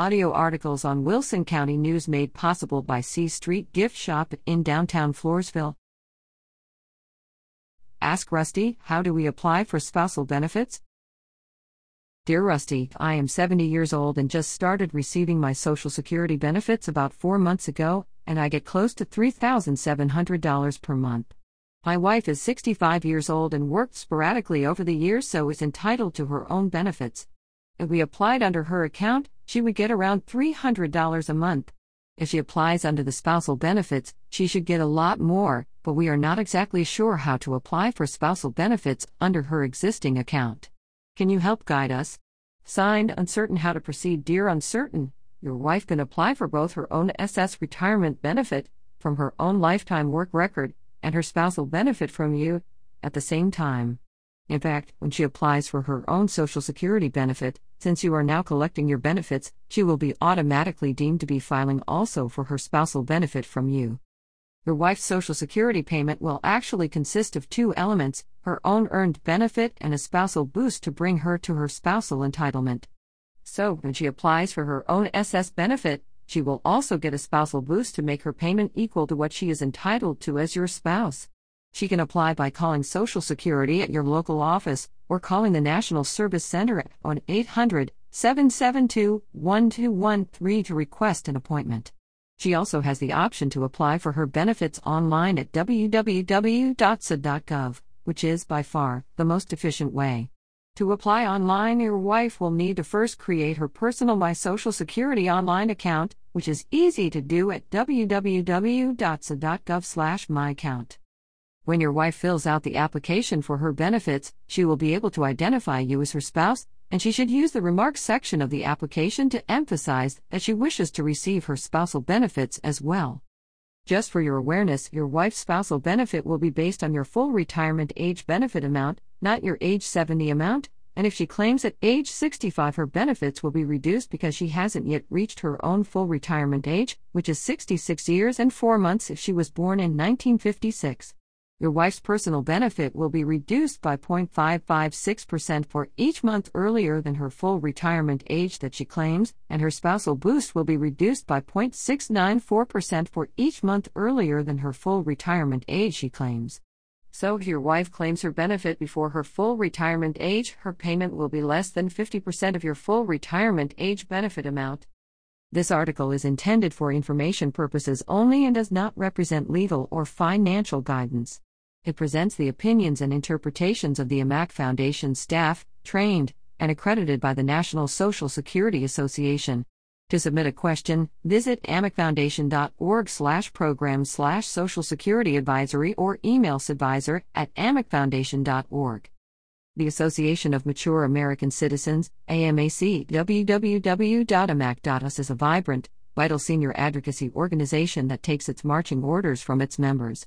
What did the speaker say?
audio articles on Wilson County News made possible by C Street Gift Shop in downtown Floresville. Ask Rusty How do we apply for spousal benefits? Dear Rusty, I am 70 years old and just started receiving my Social Security benefits about four months ago, and I get close to $3,700 per month. My wife is 65 years old and worked sporadically over the years, so is entitled to her own benefits. If we applied under her account, she would get around $300 a month. If she applies under the spousal benefits, she should get a lot more, but we are not exactly sure how to apply for spousal benefits under her existing account. Can you help guide us? Signed, Uncertain How to Proceed Dear Uncertain, your wife can apply for both her own SS retirement benefit from her own lifetime work record and her spousal benefit from you at the same time. In fact, when she applies for her own Social Security benefit, since you are now collecting your benefits, she will be automatically deemed to be filing also for her spousal benefit from you. Your wife's Social Security payment will actually consist of two elements her own earned benefit and a spousal boost to bring her to her spousal entitlement. So, when she applies for her own SS benefit, she will also get a spousal boost to make her payment equal to what she is entitled to as your spouse. She can apply by calling Social Security at your local office or calling the National Service Center on 800 772 1213 to request an appointment. She also has the option to apply for her benefits online at www.ssa.gov, which is by far the most efficient way. To apply online, your wife will need to first create her personal My Social Security online account, which is easy to do at www.ssa.gov/myaccount. When your wife fills out the application for her benefits, she will be able to identify you as her spouse, and she should use the remarks section of the application to emphasize that she wishes to receive her spousal benefits as well. Just for your awareness, your wife's spousal benefit will be based on your full retirement age benefit amount, not your age 70 amount, and if she claims at age 65 her benefits will be reduced because she hasn't yet reached her own full retirement age, which is 66 years and 4 months if she was born in 1956. Your wife's personal benefit will be reduced by 0.556% for each month earlier than her full retirement age that she claims, and her spousal boost will be reduced by 0.694% for each month earlier than her full retirement age she claims. So, if your wife claims her benefit before her full retirement age, her payment will be less than 50% of your full retirement age benefit amount. This article is intended for information purposes only and does not represent legal or financial guidance. It presents the opinions and interpretations of the AMAC Foundation staff, trained and accredited by the National Social Security Association. To submit a question, visit amacfoundation.org slash program slash social security advisory or email advisor at amacfoundation.org. The Association of Mature American Citizens, AMAC, www.amac.us is a vibrant, vital senior advocacy organization that takes its marching orders from its members.